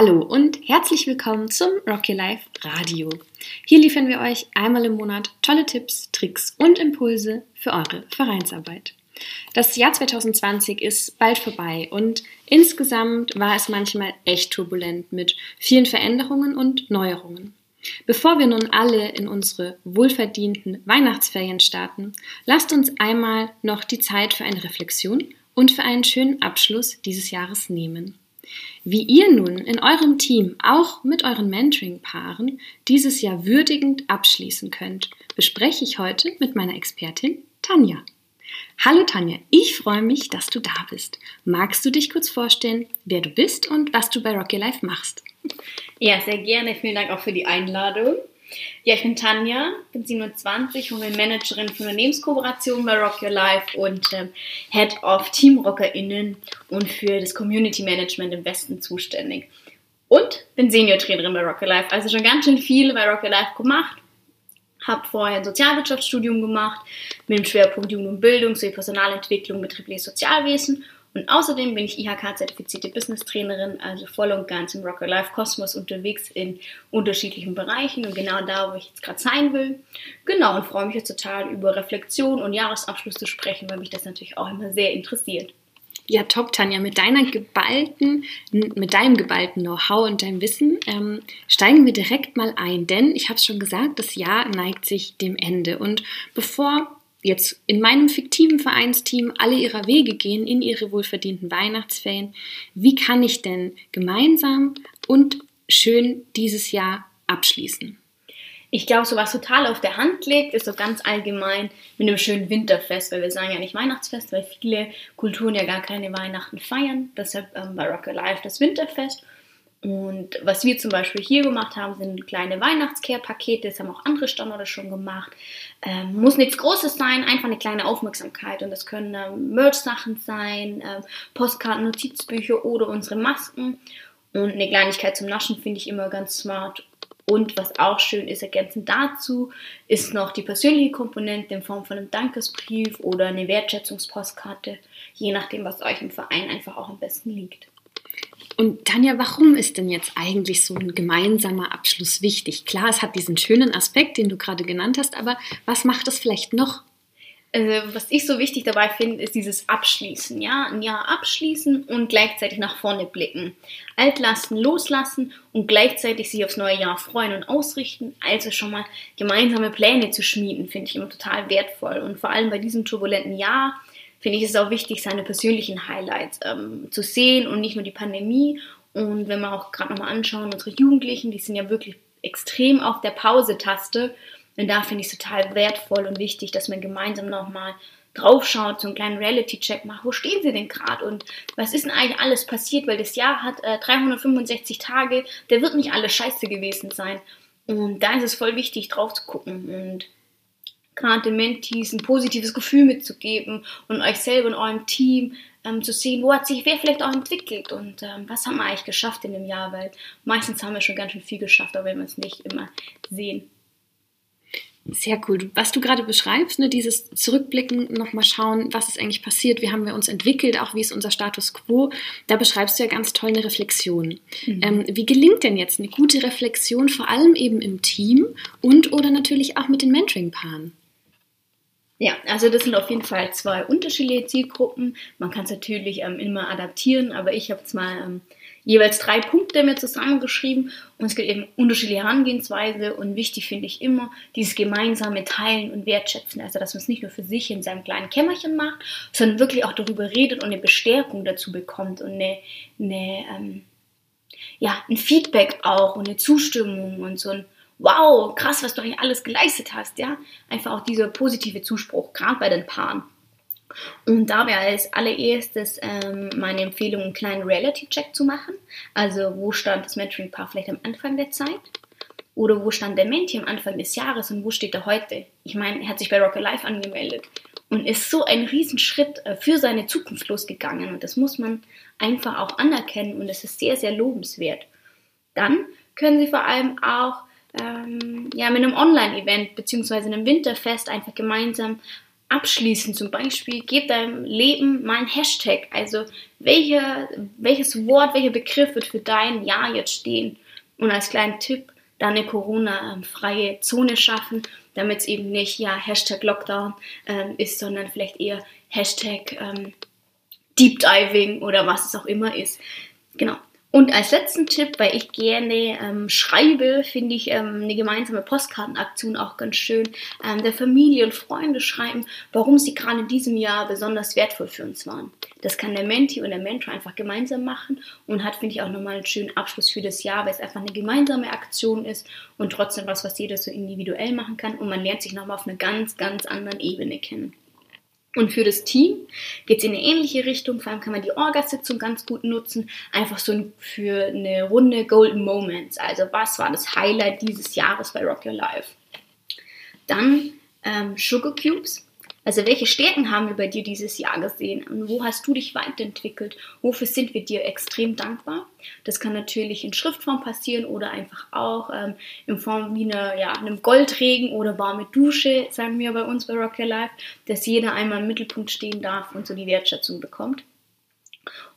Hallo und herzlich willkommen zum Rocky Life Radio. Hier liefern wir euch einmal im Monat tolle Tipps, Tricks und Impulse für eure Vereinsarbeit. Das Jahr 2020 ist bald vorbei und insgesamt war es manchmal echt turbulent mit vielen Veränderungen und Neuerungen. Bevor wir nun alle in unsere wohlverdienten Weihnachtsferien starten, lasst uns einmal noch die Zeit für eine Reflexion und für einen schönen Abschluss dieses Jahres nehmen. Wie ihr nun in eurem Team, auch mit euren Mentoring-Paaren, dieses Jahr würdigend abschließen könnt, bespreche ich heute mit meiner Expertin Tanja. Hallo Tanja, ich freue mich, dass du da bist. Magst du dich kurz vorstellen, wer du bist und was du bei Rocky Life machst? Ja, sehr gerne. Vielen Dank auch für die Einladung. Ja, ich bin Tanja, bin 27 und bin Managerin für Unternehmenskooperation bei Rock Your Life und äh, Head of TeamrockerInnen und für das Community Management im Westen zuständig. Und bin Senior-Trainerin bei Rock Your Life, also schon ganz schön viel bei Rock Your Life gemacht. Habe vorher ein Sozialwirtschaftsstudium gemacht mit dem Schwerpunkt Jugend und Bildung sowie Personalentwicklung, betriebliches Sozialwesen und außerdem bin ich IHK-zertifizierte Business-Trainerin, also voll und ganz im Rocker Life Kosmos unterwegs in unterschiedlichen Bereichen und genau da, wo ich jetzt gerade sein will. Genau, und freue mich jetzt total über Reflexion und Jahresabschluss zu sprechen, weil mich das natürlich auch immer sehr interessiert. Ja, top, Tanja. Mit deiner geballten, mit deinem geballten Know-how und deinem Wissen ähm, steigen wir direkt mal ein, denn ich habe es schon gesagt, das Jahr neigt sich dem Ende. Und bevor jetzt in meinem fiktiven Vereinsteam alle ihrer Wege gehen in ihre wohlverdienten Weihnachtsferien, wie kann ich denn gemeinsam und schön dieses Jahr abschließen? Ich glaube, so was total auf der Hand liegt, ist so ganz allgemein mit einem schönen Winterfest, weil wir sagen ja nicht Weihnachtsfest, weil viele Kulturen ja gar keine Weihnachten feiern. Deshalb ähm, bei Rock Alive das Winterfest. Und was wir zum Beispiel hier gemacht haben, sind kleine Weihnachtscare-Pakete. Das haben auch andere Standorte schon gemacht. Ähm, muss nichts Großes sein, einfach eine kleine Aufmerksamkeit. Und das können ähm, Merch-Sachen sein, ähm, Postkarten, Notizbücher oder unsere Masken. Und eine Kleinigkeit zum Naschen finde ich immer ganz smart. Und was auch schön ist, ergänzend dazu, ist noch die persönliche Komponente in Form von einem Dankesbrief oder eine Wertschätzungspostkarte, je nachdem, was euch im Verein einfach auch am besten liegt. Und Tanja, warum ist denn jetzt eigentlich so ein gemeinsamer Abschluss wichtig? Klar, es hat diesen schönen Aspekt, den du gerade genannt hast, aber was macht es vielleicht noch? Also, was ich so wichtig dabei finde, ist dieses Abschließen, ja, ein Jahr abschließen und gleichzeitig nach vorne blicken. Altlasten loslassen und gleichzeitig sich aufs neue Jahr freuen und ausrichten, also schon mal gemeinsame Pläne zu schmieden, finde ich immer total wertvoll. Und vor allem bei diesem turbulenten Jahr finde ich es auch wichtig, seine persönlichen Highlights ähm, zu sehen und nicht nur die Pandemie. Und wenn wir auch gerade nochmal anschauen, unsere Jugendlichen, die sind ja wirklich extrem auf der Pause-Taste. Und da finde ich es total wertvoll und wichtig, dass man gemeinsam nochmal draufschaut, so einen kleinen Reality-Check macht. Wo stehen sie denn gerade und was ist denn eigentlich alles passiert? Weil das Jahr hat äh, 365 Tage, der wird nicht alles scheiße gewesen sein. Und da ist es voll wichtig, drauf zu gucken. Und gerade Mentees ein positives Gefühl mitzugeben und euch selber in eurem Team ähm, zu sehen, wo hat sich wer vielleicht auch entwickelt und ähm, was haben wir eigentlich geschafft in dem Jahr, weil meistens haben wir schon ganz schön viel geschafft, aber wenn wir es nicht immer sehen. Sehr cool. Was du gerade beschreibst, ne, dieses Zurückblicken, nochmal schauen, was ist eigentlich passiert, wie haben wir uns entwickelt, auch wie ist unser Status quo, da beschreibst du ja ganz toll eine Reflexion. Mhm. Ähm, wie gelingt denn jetzt eine gute Reflexion, vor allem eben im Team und oder natürlich auch mit den Mentoring-Paaren? Ja, also das sind auf jeden Fall zwei unterschiedliche Zielgruppen. Man kann es natürlich ähm, immer adaptieren, aber ich habe jetzt mal ähm, jeweils drei Punkte mir zusammengeschrieben und es gibt eben unterschiedliche Herangehensweise und wichtig finde ich immer dieses gemeinsame Teilen und Wertschätzen. Also dass man es nicht nur für sich in seinem kleinen Kämmerchen macht, sondern wirklich auch darüber redet und eine Bestärkung dazu bekommt und eine, eine ähm, ja, ein Feedback auch und eine Zustimmung und so ein wow, krass, was du eigentlich alles geleistet hast, ja. Einfach auch dieser positive Zuspruch, gerade bei den Paaren. Und da wäre als allererstes ähm, meine Empfehlung, einen kleinen Reality-Check zu machen. Also, wo stand das Mentoring-Paar vielleicht am Anfang der Zeit? Oder wo stand der Menti am Anfang des Jahres und wo steht er heute? Ich meine, er hat sich bei Rock Alive angemeldet und ist so ein Riesenschritt äh, für seine Zukunft losgegangen. Und das muss man einfach auch anerkennen und das ist sehr, sehr lobenswert. Dann können Sie vor allem auch ähm, ja, mit einem Online-Event bzw. einem Winterfest einfach gemeinsam abschließen. Zum Beispiel, gib deinem Leben mal ein Hashtag. Also, welche, welches Wort, welcher Begriff wird für dein Jahr jetzt stehen? Und als kleinen Tipp, dann eine Corona-freie Zone schaffen, damit es eben nicht ja, Hashtag Lockdown ähm, ist, sondern vielleicht eher Hashtag ähm, Deep Diving oder was es auch immer ist. Genau. Und als letzten Tipp, weil ich gerne ähm, schreibe, finde ich ähm, eine gemeinsame Postkartenaktion auch ganz schön. Ähm, der Familie und Freunde schreiben, warum sie gerade in diesem Jahr besonders wertvoll für uns waren. Das kann der Menti und der Mentor einfach gemeinsam machen und hat, finde ich, auch nochmal einen schönen Abschluss für das Jahr, weil es einfach eine gemeinsame Aktion ist und trotzdem was, was jeder so individuell machen kann und man lernt sich nochmal auf einer ganz, ganz anderen Ebene kennen. Und für das Team geht es in eine ähnliche Richtung. Vor allem kann man die Orga-Sitzung ganz gut nutzen. Einfach so für eine Runde Golden Moments. Also was war das Highlight dieses Jahres bei Rock Your Life? Dann ähm, Sugar Cubes. Also welche Stärken haben wir bei dir dieses Jahr gesehen? Und wo hast du dich weiterentwickelt? Wofür sind wir dir extrem dankbar? Das kann natürlich in Schriftform passieren oder einfach auch ähm, in Form wie eine, ja, einem Goldregen oder warme Dusche, sagen wir bei uns bei Rock Your Life, dass jeder einmal im Mittelpunkt stehen darf und so die Wertschätzung bekommt.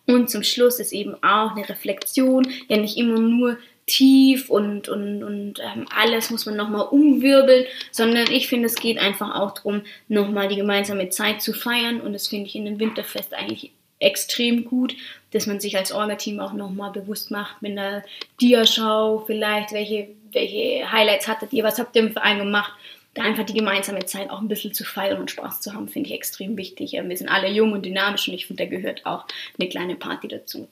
Und zum Schluss ist eben auch eine Reflexion, ja nicht immer nur tief und, und, und ähm, alles muss man nochmal umwirbeln, sondern ich finde, es geht einfach auch darum, nochmal die gemeinsame Zeit zu feiern und das finde ich in dem Winterfest eigentlich extrem gut, dass man sich als Orga-Team auch nochmal bewusst macht mit einer Diaschau vielleicht, welche, welche Highlights hattet ihr, was habt ihr im Verein gemacht, da einfach die gemeinsame Zeit auch ein bisschen zu feiern und Spaß zu haben, finde ich extrem wichtig. Wir sind alle jung und dynamisch und ich finde, da gehört auch eine kleine Party dazu.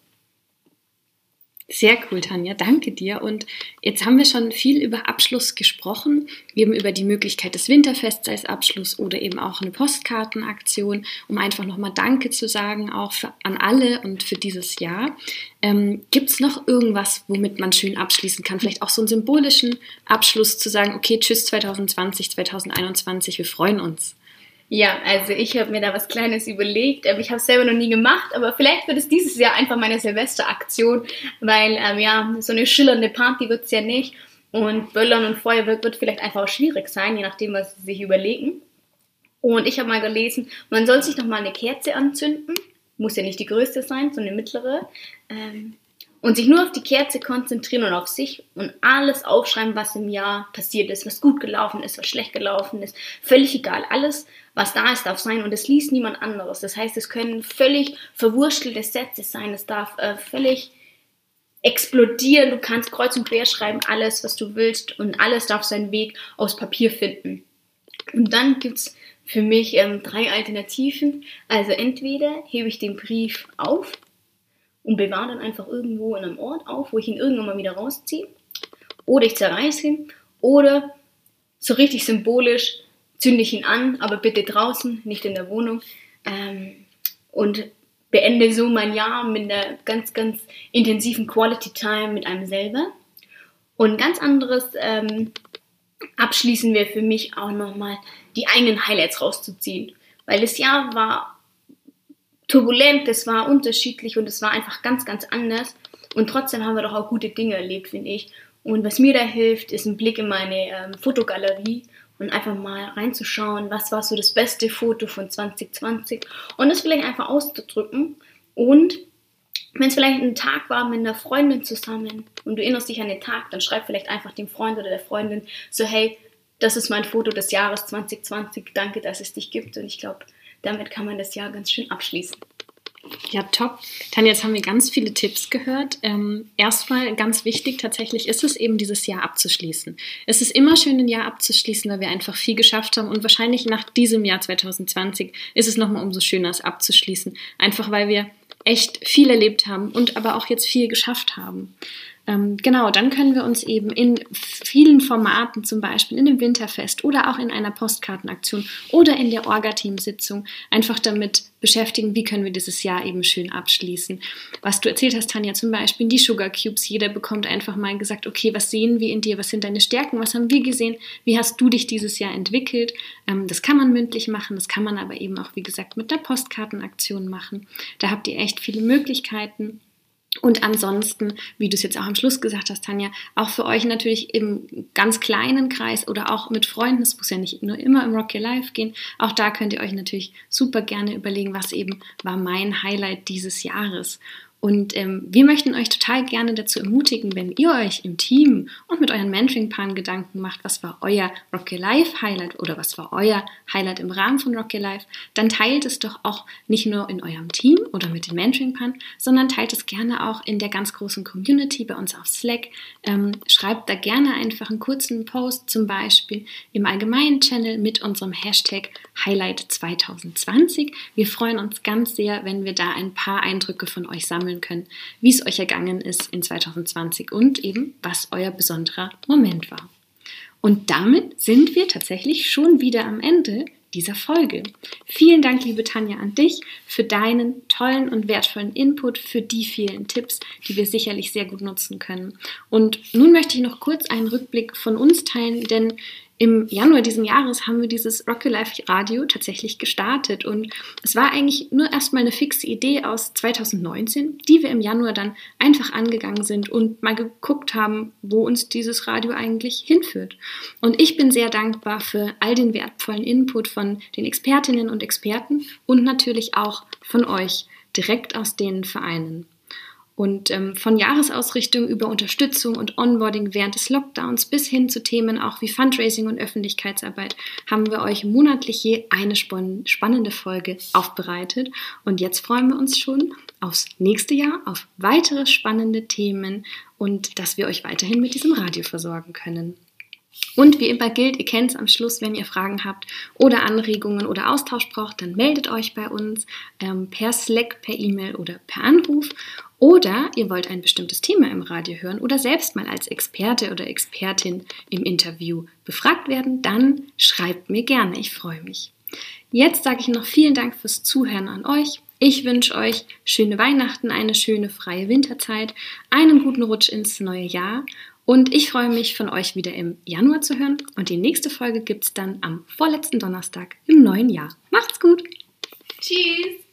Sehr cool, Tanja. Danke dir. Und jetzt haben wir schon viel über Abschluss gesprochen, eben über die Möglichkeit des Winterfests als Abschluss oder eben auch eine Postkartenaktion, um einfach nochmal Danke zu sagen, auch für, an alle und für dieses Jahr. Ähm, Gibt es noch irgendwas, womit man schön abschließen kann? Vielleicht auch so einen symbolischen Abschluss zu sagen, okay, tschüss 2020, 2021, wir freuen uns. Ja, also ich habe mir da was Kleines überlegt. Ich habe es selber noch nie gemacht, aber vielleicht wird es dieses Jahr einfach meine Silvesteraktion, weil ähm, ja, so eine schillernde Party wird es ja nicht. Und Böllern und Feuerwerk wird vielleicht einfach auch schwierig sein, je nachdem, was sie sich überlegen. Und ich habe mal gelesen, man soll sich noch mal eine Kerze anzünden. Muss ja nicht die größte sein, sondern eine mittlere. Ähm, und sich nur auf die Kerze konzentrieren und auf sich und alles aufschreiben, was im Jahr passiert ist, was gut gelaufen ist, was schlecht gelaufen ist. Völlig egal. Alles, was da ist, darf sein und es liest niemand anderes. Das heißt, es können völlig verwurstelte Sätze sein. Es darf äh, völlig explodieren. Du kannst kreuz und quer schreiben, alles, was du willst und alles darf seinen Weg aus Papier finden. Und dann gibt es für mich ähm, drei Alternativen. Also entweder hebe ich den Brief auf und bewahre dann einfach irgendwo in einem Ort auf, wo ich ihn irgendwann mal wieder rausziehe. Oder ich zerreiße ihn. Oder so richtig symbolisch zünde ich ihn an, aber bitte draußen, nicht in der Wohnung. Ähm, und beende so mein Jahr mit einer ganz, ganz intensiven Quality Time mit einem selber. Und ganz anderes ähm, abschließen wir für mich auch nochmal, die eigenen Highlights rauszuziehen. Weil das Jahr war turbulent, es war unterschiedlich und es war einfach ganz, ganz anders. Und trotzdem haben wir doch auch gute Dinge erlebt, finde ich. Und was mir da hilft, ist ein Blick in meine ähm, Fotogalerie und einfach mal reinzuschauen, was war so das beste Foto von 2020 und das vielleicht einfach auszudrücken. Und wenn es vielleicht ein Tag war mit einer Freundin zusammen und du erinnerst dich an den Tag, dann schreib vielleicht einfach dem Freund oder der Freundin so, hey, das ist mein Foto des Jahres 2020, danke, dass es dich gibt. Und ich glaube, damit kann man das Jahr ganz schön abschließen. Ja, top. Tanja, jetzt haben wir ganz viele Tipps gehört. Ähm, erstmal ganz wichtig tatsächlich ist es eben, dieses Jahr abzuschließen. Es ist immer schön, ein Jahr abzuschließen, weil wir einfach viel geschafft haben und wahrscheinlich nach diesem Jahr 2020 ist es nochmal umso schöner, es abzuschließen. Einfach weil wir echt viel erlebt haben und aber auch jetzt viel geschafft haben. Ähm, genau, dann können wir uns eben in vielen Formaten, zum Beispiel in dem Winterfest oder auch in einer Postkartenaktion oder in der Orga-Team-Sitzung, einfach damit beschäftigen, wie können wir dieses Jahr eben schön abschließen. Was du erzählt hast, Tanja, zum Beispiel die Sugar Cubes. Jeder bekommt einfach mal gesagt, okay, was sehen wir in dir? Was sind deine Stärken? Was haben wir gesehen? Wie hast du dich dieses Jahr entwickelt? Ähm, das kann man mündlich machen, das kann man aber eben auch, wie gesagt, mit der Postkartenaktion machen. Da habt ihr echt viele Möglichkeiten. Und ansonsten, wie du es jetzt auch am Schluss gesagt hast, Tanja, auch für euch natürlich im ganz kleinen Kreis oder auch mit Freunden, es muss ja nicht nur immer im Rock Your Life gehen, auch da könnt ihr euch natürlich super gerne überlegen, was eben war mein Highlight dieses Jahres. Und ähm, wir möchten euch total gerne dazu ermutigen, wenn ihr euch im Team und mit euren Mentoring-Paaren Gedanken macht, was war euer Rock Your Life Highlight oder was war euer Highlight im Rahmen von Rock Your Life, dann teilt es doch auch nicht nur in eurem Team oder mit den Mentoring-Paaren, sondern teilt es gerne auch in der ganz großen Community bei uns auf Slack. Ähm, schreibt da gerne einfach einen kurzen Post, zum Beispiel im allgemeinen Channel mit unserem Hashtag Highlight 2020. Wir freuen uns ganz sehr, wenn wir da ein paar Eindrücke von euch sammeln sammeln können, wie es euch ergangen ist in 2020 und eben, was euer besonderer Moment war. Und damit sind wir tatsächlich schon wieder am Ende dieser Folge. Vielen Dank, liebe Tanja, an dich für deinen tollen und wertvollen Input, für die vielen Tipps, die wir sicherlich sehr gut nutzen können. Und nun möchte ich noch kurz einen Rückblick von uns teilen, denn im Januar diesen Jahres haben wir dieses Rocky Life Radio tatsächlich gestartet und es war eigentlich nur erstmal eine fixe Idee aus 2019, die wir im Januar dann einfach angegangen sind und mal geguckt haben, wo uns dieses Radio eigentlich hinführt. Und ich bin sehr dankbar für all den wertvollen Input von den Expertinnen und Experten und natürlich auch von euch direkt aus den Vereinen. Und ähm, von Jahresausrichtung über Unterstützung und Onboarding während des Lockdowns bis hin zu Themen auch wie Fundraising und Öffentlichkeitsarbeit haben wir euch monatlich je eine spannende Folge aufbereitet. Und jetzt freuen wir uns schon aufs nächste Jahr, auf weitere spannende Themen und dass wir euch weiterhin mit diesem Radio versorgen können. Und wie immer gilt, ihr kennt es am Schluss, wenn ihr Fragen habt oder Anregungen oder Austausch braucht, dann meldet euch bei uns ähm, per Slack, per E-Mail oder per Anruf. Oder ihr wollt ein bestimmtes Thema im Radio hören oder selbst mal als Experte oder Expertin im Interview befragt werden, dann schreibt mir gerne, ich freue mich. Jetzt sage ich noch vielen Dank fürs Zuhören an euch. Ich wünsche euch schöne Weihnachten, eine schöne freie Winterzeit, einen guten Rutsch ins neue Jahr und ich freue mich, von euch wieder im Januar zu hören. Und die nächste Folge gibt es dann am vorletzten Donnerstag im neuen Jahr. Macht's gut! Tschüss!